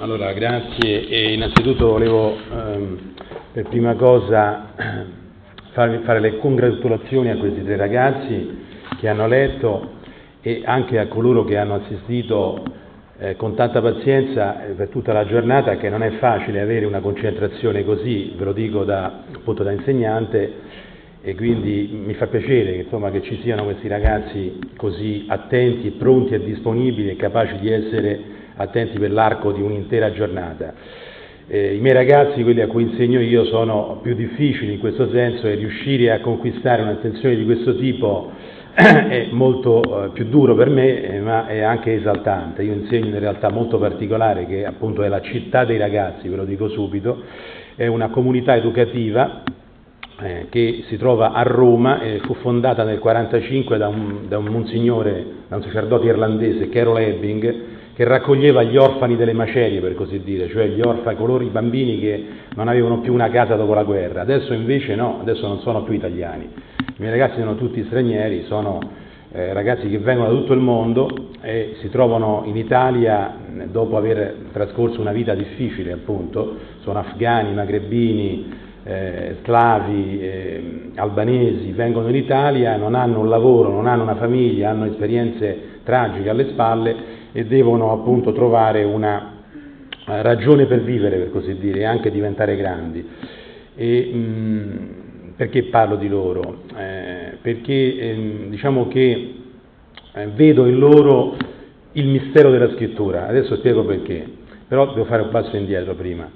Allora, grazie. E innanzitutto volevo ehm, per prima cosa farvi fare le congratulazioni a questi tre ragazzi che hanno letto e anche a coloro che hanno assistito eh, con tanta pazienza eh, per tutta la giornata, che non è facile avere una concentrazione così, ve lo dico da, appunto da insegnante, e quindi mi fa piacere insomma, che ci siano questi ragazzi così attenti, pronti e disponibili e capaci di essere attenti per l'arco di un'intera giornata. Eh, I miei ragazzi, quelli a cui insegno io, sono più difficili in questo senso e riuscire a conquistare un'attenzione di questo tipo è molto eh, più duro per me, eh, ma è anche esaltante. Io insegno in realtà molto particolare che appunto è la città dei ragazzi, ve lo dico subito, è una comunità educativa eh, che si trova a Roma, eh, fu fondata nel 1945 da da un monsignore, da un sacerdote irlandese, Carol Ebbing, che raccoglieva gli orfani delle macerie, per così dire, cioè gli orfani, coloro i bambini che non avevano più una casa dopo la guerra. Adesso invece no, adesso non sono più italiani. I miei ragazzi sono tutti stranieri, sono eh, ragazzi che vengono da tutto il mondo e si trovano in Italia dopo aver trascorso una vita difficile, appunto, sono afghani, magrebini, eh, slavi, eh, albanesi, vengono in Italia, non hanno un lavoro, non hanno una famiglia, hanno esperienze tragiche alle spalle e devono appunto trovare una eh, ragione per vivere, per così dire, e anche diventare grandi. E, mh, perché parlo di loro? Eh, perché eh, diciamo che eh, vedo in loro il mistero della scrittura. Adesso spiego perché, però devo fare un passo indietro prima.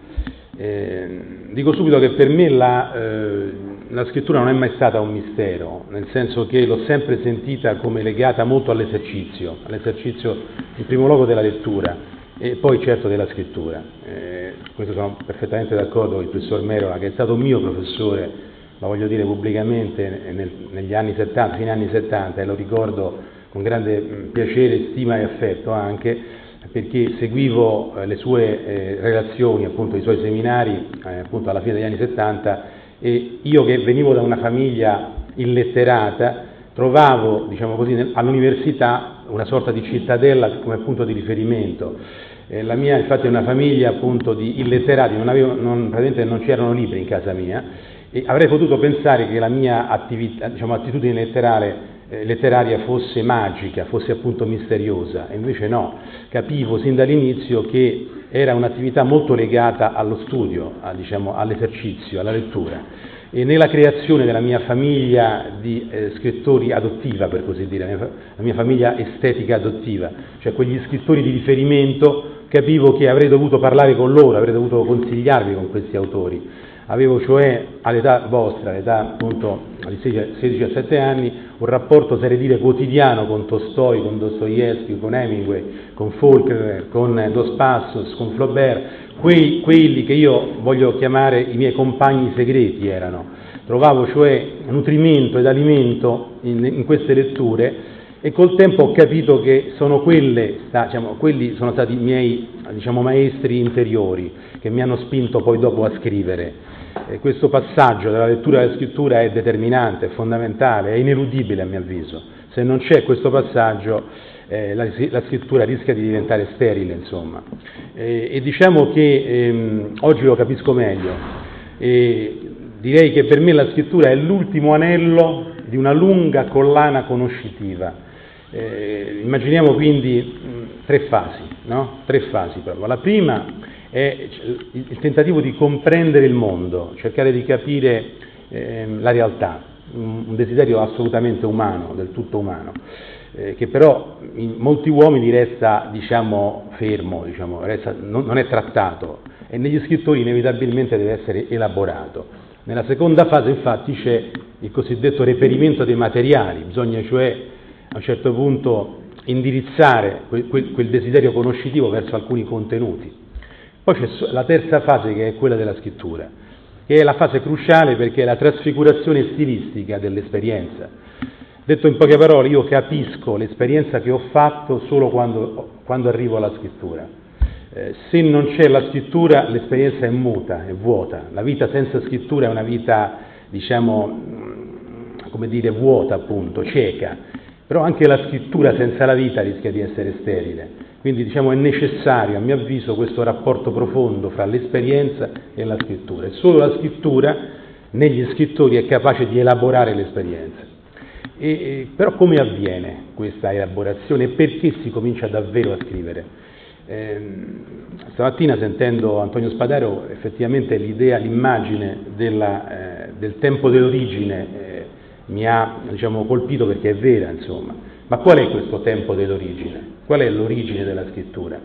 Eh, dico subito che per me la, eh, la, scrittura non è mai stata un mistero, nel senso che l'ho sempre sentita come legata molto all'esercizio, all'esercizio in primo luogo della lettura e poi certo della scrittura. Eh, questo sono perfettamente d'accordo con il professor Merola, che è stato mio professore, lo voglio dire pubblicamente, nel, negli anni 70, fine anni 70, e lo ricordo con grande piacere, stima e affetto anche, perché seguivo eh, le sue eh, relazioni, appunto, i suoi seminari, eh, appunto alla fine degli anni 70, e io che venivo da una famiglia illetterata, trovavo, diciamo così, all'università una sorta di cittadella come punto di riferimento. Eh, la mia infatti è una famiglia appunto di illetterati, non, avevo, non, praticamente non c'erano libri in casa mia e avrei potuto pensare che la mia attività, diciamo, attitudine letterale eh, letteraria fosse magica, fosse appunto misteriosa, e invece no, capivo sin dall'inizio che era un'attività molto legata allo studio, a, diciamo, all'esercizio, alla lettura. E nella creazione della mia famiglia di eh, scrittori adottiva, per così dire, la mia, la mia famiglia estetica adottiva, cioè quegli scrittori di riferimento, capivo che avrei dovuto parlare con loro, avrei dovuto consigliarvi con questi autori Avevo cioè all'età vostra, all'età appunto di 16-17 anni, un rapporto, oserei dire, quotidiano con Tolstoi, con Dostoevsky, con Hemingway, con Faulkner, con Dos Passos, con Flaubert, quei, quelli che io voglio chiamare i miei compagni segreti erano. Trovavo cioè nutrimento ed alimento in, in queste letture e col tempo ho capito che sono quelle, diciamo, quelli sono stati i miei diciamo, maestri interiori che mi hanno spinto poi dopo a scrivere. E questo passaggio della lettura alla scrittura è determinante, è fondamentale, è ineludibile a mio avviso. Se non c'è questo passaggio eh, la, la, scrittura rischia di diventare sterile, insomma. E, e diciamo che ehm, oggi lo capisco meglio. E direi che per me la scrittura è l'ultimo anello di una lunga collana conoscitiva eh, immaginiamo quindi mh, tre fasi, no? tre fasi proprio. La prima è il tentativo di comprendere il mondo, cercare di capire eh, la realtà, un, un, desiderio assolutamente umano, del tutto umano, eh, che però in molti uomini resta diciamo, fermo, diciamo, resta, non, non è trattato e negli scrittori inevitabilmente deve essere elaborato. Nella seconda fase infatti c'è il cosiddetto reperimento dei materiali, bisogna cioè a un certo punto indirizzare quel, desiderio conoscitivo verso alcuni contenuti. Poi c'è la terza fase che è quella della scrittura, che è la fase cruciale perché è la trasfigurazione stilistica dell'esperienza. Detto in poche parole, io capisco l'esperienza che ho fatto solo quando, quando arrivo alla scrittura. Eh, se non c'è la scrittura l'esperienza è muta, è vuota. La vita senza scrittura è una vita, diciamo, come dire, vuota appunto, cieca però anche la scrittura senza la vita rischia di essere sterile. Quindi diciamo, è necessario, a mio avviso, questo rapporto profondo fra l'esperienza e la scrittura. E solo la scrittura negli scrittori è capace di elaborare l'esperienza. E, però come avviene questa elaborazione e perché si comincia davvero a scrivere? Eh, stamattina sentendo Antonio Spadaro effettivamente l'idea, l'immagine della, eh, del tempo dell'origine mi ha diciamo, colpito perché è vera, insomma. Ma qual è questo tempo dell'origine? Qual è l'origine della scrittura?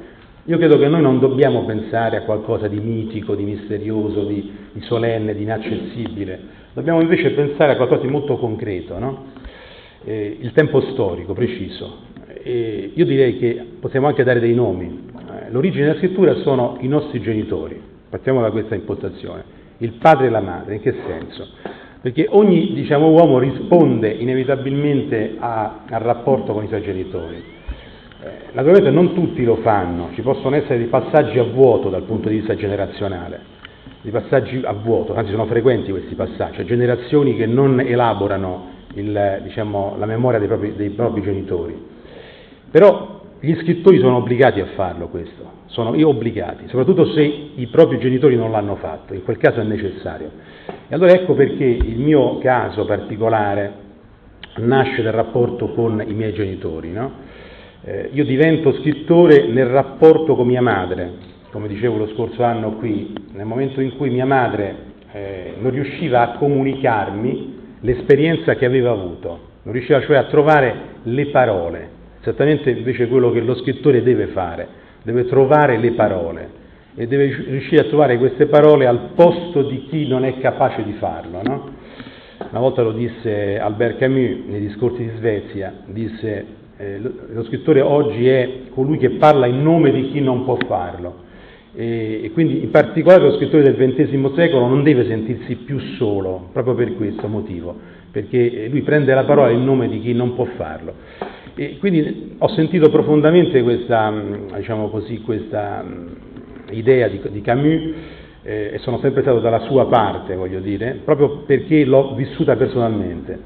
Io credo che noi non dobbiamo pensare a qualcosa di mitico, di misterioso, di, di solenne, di inaccessibile, dobbiamo invece pensare a qualcosa di molto concreto, no? eh, il tempo storico preciso. E io direi che possiamo anche dare dei nomi. Eh, l'origine della scrittura sono i nostri genitori, partiamo da questa impostazione, il padre e la madre, in che senso? Perché ogni diciamo, uomo risponde inevitabilmente a, al rapporto con i suoi genitori. Eh, naturalmente non tutti lo fanno, ci possono essere dei passaggi a vuoto dal punto di vista generazionale, dei passaggi a vuoto, anzi sono frequenti questi passaggi, cioè generazioni che non elaborano il, diciamo, la memoria dei propri, dei propri, genitori. Però gli scrittori sono obbligati a farlo questo, sono obbligati, soprattutto se i propri genitori non l'hanno fatto, in quel caso è necessario. E allora ecco perché il mio caso particolare nasce dal rapporto con i miei genitori, no? Eh, io divento scrittore nel rapporto con mia madre, come dicevo lo scorso anno qui, nel momento in cui mia madre eh, non riusciva a comunicarmi l'esperienza che aveva avuto, non riusciva cioè a trovare le parole, esattamente invece quello che lo scrittore deve fare, deve trovare le parole e deve riuscire a trovare queste parole al posto di chi non è capace di farlo. No? Una volta lo disse Albert Camus nei discorsi di Svezia, disse eh, lo scrittore oggi è colui che parla in nome di chi non può farlo. E, e quindi in particolare lo scrittore del XX secolo non deve sentirsi più solo, proprio per questo motivo, perché eh, lui prende la parola in nome di chi non può farlo. E quindi ho sentito profondamente questa, mm, diciamo così, questa mm, idea di, di Camus eh, e sono sempre stato dalla sua parte, voglio dire, proprio perché l'ho vissuta personalmente.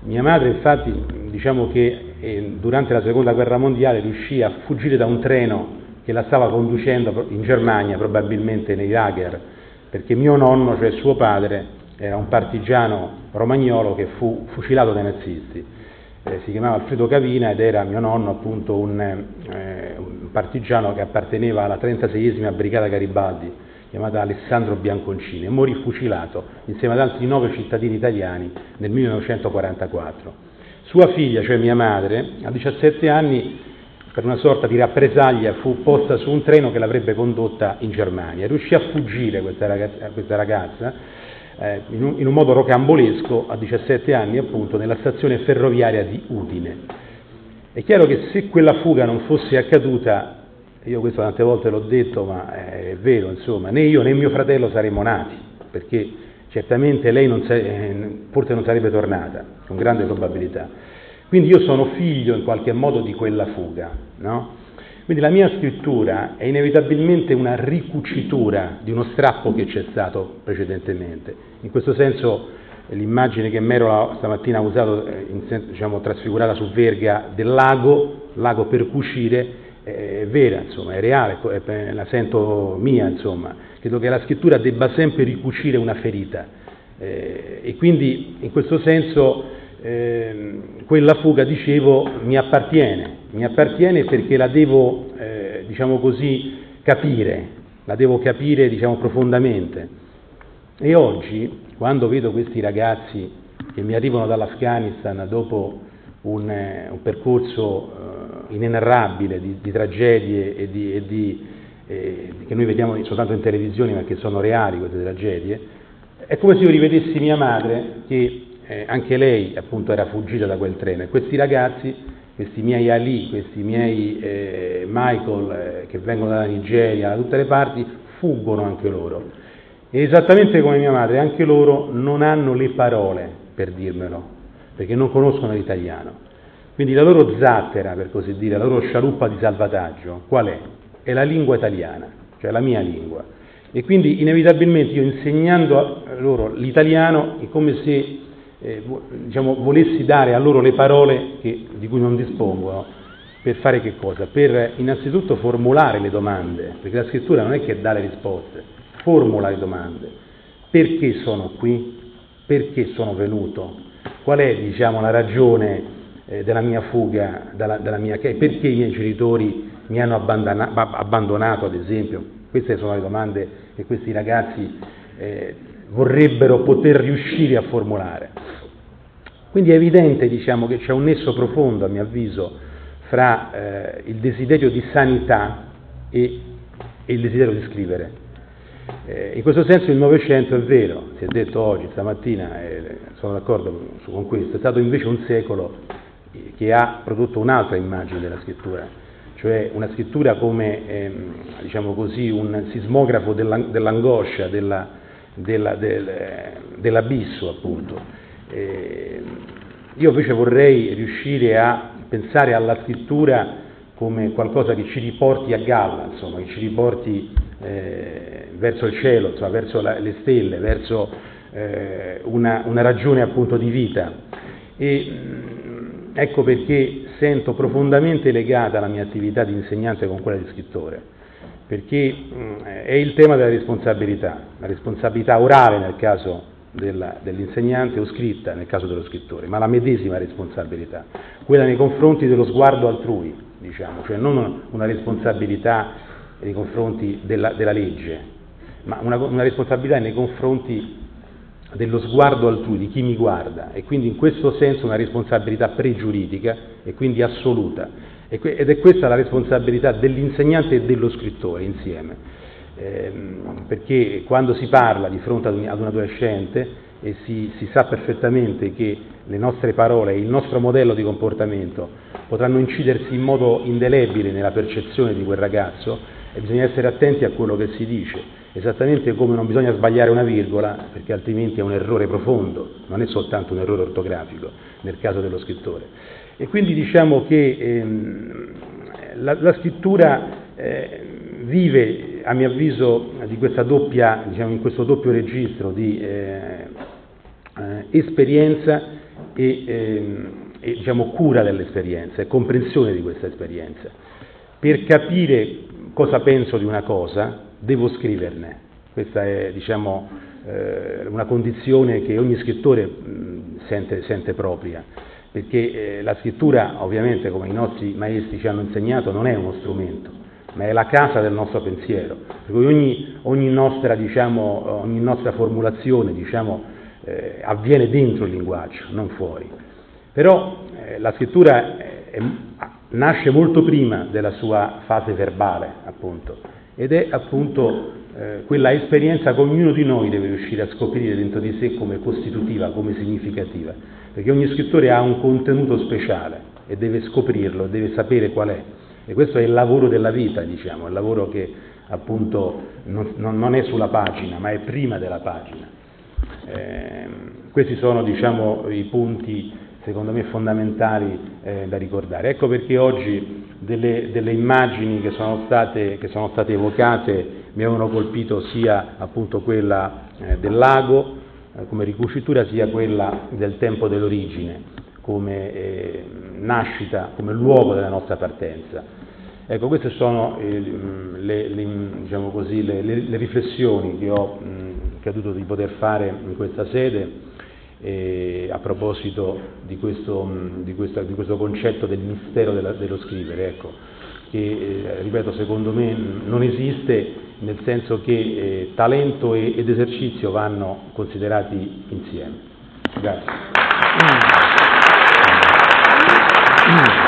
Mia madre infatti diciamo che eh, durante la seconda guerra mondiale riuscì a fuggire da un treno che la stava conducendo in Germania, probabilmente nei lager, perché mio nonno, cioè suo padre, era un partigiano romagnolo che fu fucilato dai nazisti. Eh, si chiamava Alfredo Cavina ed era mio nonno appunto un, eh, un partigiano che apparteneva alla 36esima Brigata Garibaldi, chiamata Alessandro Bianconcini, e morì fucilato insieme ad altri nove cittadini italiani nel 1944. Sua figlia, cioè mia madre, a 17 anni, per una sorta di rappresaglia, fu posta su un treno che l'avrebbe condotta in Germania. Riuscì a fuggire questa ragazza, questa ragazza eh, in, un, in un modo rocambolesco a 17 anni, appunto, nella stazione ferroviaria di Udine. È chiaro che se quella fuga non fosse accaduta, io questo tante volte l'ho detto, ma è vero, insomma, né io né mio fratello saremmo nati, perché certamente lei non eh, forse non sarebbe tornata, con grande probabilità. Quindi io sono figlio in qualche modo di quella fuga, no? Quindi la mia scrittura è inevitabilmente una ricucitura di uno strappo che c'è stato precedentemente. In questo senso l'immagine che Merola stamattina ha usato, eh, diciamo, trasfigurata su Verga del lago, lago per cucire, è vera, insomma, è reale, la sento mia, insomma. Credo che la scrittura debba sempre ricucire una ferita eh, e quindi in questo senso eh, quella fuga, dicevo, mi appartiene, mi appartiene perché la devo, diciamo così, capire, la devo capire, diciamo, profondamente. E oggi, quando vedo questi ragazzi che mi arrivano dall'Afghanistan dopo un, eh, un percorso inenarrabile di, di tragedie e di, e di, eh, che noi vediamo soltanto in televisione ma che sono reali queste tragedie, è come se io rivedessi mia madre che eh, anche lei appunto era fuggita da quel treno e questi ragazzi, questi miei Ali, questi miei eh, Michael eh, che vengono dalla Nigeria, da tutte le parti, fuggono anche loro. E esattamente come mia madre, anche loro non hanno le parole per dirmelo, perché non conoscono l'italiano. Quindi la loro zattera, per così dire, la loro scialuppa di salvataggio, qual è? È la lingua italiana, cioè la mia lingua. E quindi inevitabilmente io insegnando loro l'italiano è come se eh, diciamo, volessi dare a loro le parole che, di cui non dispongono per fare che cosa? Per innanzitutto formulare le domande, perché la scrittura non è che dà le risposte, formula le domande. Perché sono qui? Perché sono venuto? Qual è diciamo, la ragione eh, della mia fuga, dalla, dalla mia, perché i miei genitori mi hanno abbandonato, ad esempio? Queste sono le domande che questi ragazzi eh, vorrebbero poter riuscire a formulare. Quindi è evidente diciamo, che c'è un nesso profondo, a mio avviso, fra eh, il desiderio di sanità e, e il desiderio di scrivere. Eh, in questo senso il Novecento è vero, si è detto oggi, stamattina, eh, sono d'accordo con questo, è stato invece un secolo che ha prodotto un'altra immagine della scrittura, cioè una scrittura come ehm, diciamo così, un sismografo dell'angoscia, della, della, del, dell'abisso appunto. Eh, io invece vorrei riuscire a pensare alla scrittura come qualcosa che ci riporti a galla, insomma, che ci riporti eh, verso il cielo, insomma, verso la, le stelle, verso eh, una, una, ragione appunto di vita. E, mh, ecco perché sento profondamente legata la mia attività di insegnante con quella di scrittore, perché mh, è il tema della responsabilità, la responsabilità orale nel caso della, dell'insegnante o scritta nel caso dello scrittore, ma la medesima responsabilità, quella nei confronti dello sguardo altrui, diciamo, cioè non una responsabilità nei confronti della, della legge, ma una, una responsabilità nei confronti dello sguardo altrui, di chi mi guarda, e quindi in questo senso una responsabilità pregiuridica e quindi assoluta. Ed è questa la responsabilità dell'insegnante e dello scrittore insieme eh, perché quando si parla di fronte ad un, ad un adolescente e si, si, sa perfettamente che le nostre parole e il nostro modello di comportamento potranno incidersi in modo indelebile nella percezione di quel ragazzo e bisogna essere attenti a quello che si dice, esattamente come non bisogna sbagliare una virgola perché altrimenti è un errore profondo, non è soltanto un errore ortografico nel caso dello scrittore. E quindi diciamo che ehm, la, la, scrittura eh, vive a mio avviso di doppia, diciamo, in questo doppio registro di eh, eh, esperienza e, ehm, e diciamo, cura dell'esperienza e comprensione di questa esperienza. Per capire cosa penso di una cosa devo scriverne, questa è diciamo, eh, una condizione che ogni scrittore mh, sente, sente, propria, perché eh, la scrittura ovviamente come i nostri maestri ci hanno insegnato non è uno strumento, ma è la casa del nostro pensiero. Per cui ogni, ogni, nostra, diciamo, ogni nostra, formulazione diciamo, eh, avviene dentro il linguaggio, non fuori. Però eh, la scrittura è, nasce molto prima della sua fase verbale, appunto, ed è appunto eh, quella esperienza che ognuno di noi deve riuscire a scoprire dentro di sé come costitutiva, come significativa, perché ogni scrittore ha un contenuto speciale e deve scoprirlo, deve sapere qual è. E questo è il lavoro della vita, diciamo, il lavoro che appunto non, non è sulla pagina, ma è prima della pagina. Eh, questi sono diciamo, i punti, secondo me, fondamentali eh, da ricordare. Ecco perché oggi delle, delle immagini che sono, state, che sono, state, evocate mi avevano colpito sia appunto quella eh, del lago eh, come ricucitura, sia quella del tempo dell'origine come eh, nascita, come luogo della nostra partenza. Ecco, queste sono eh, le, le, diciamo così, le, le, riflessioni che ho mh, creduto di poter fare in questa sede eh, a proposito di questo, di questo, di questo concetto del mistero della, dello scrivere, ecco, che eh, ripeto secondo me non esiste nel senso che eh, talento e, ed esercizio vanno considerati insieme. Grazie.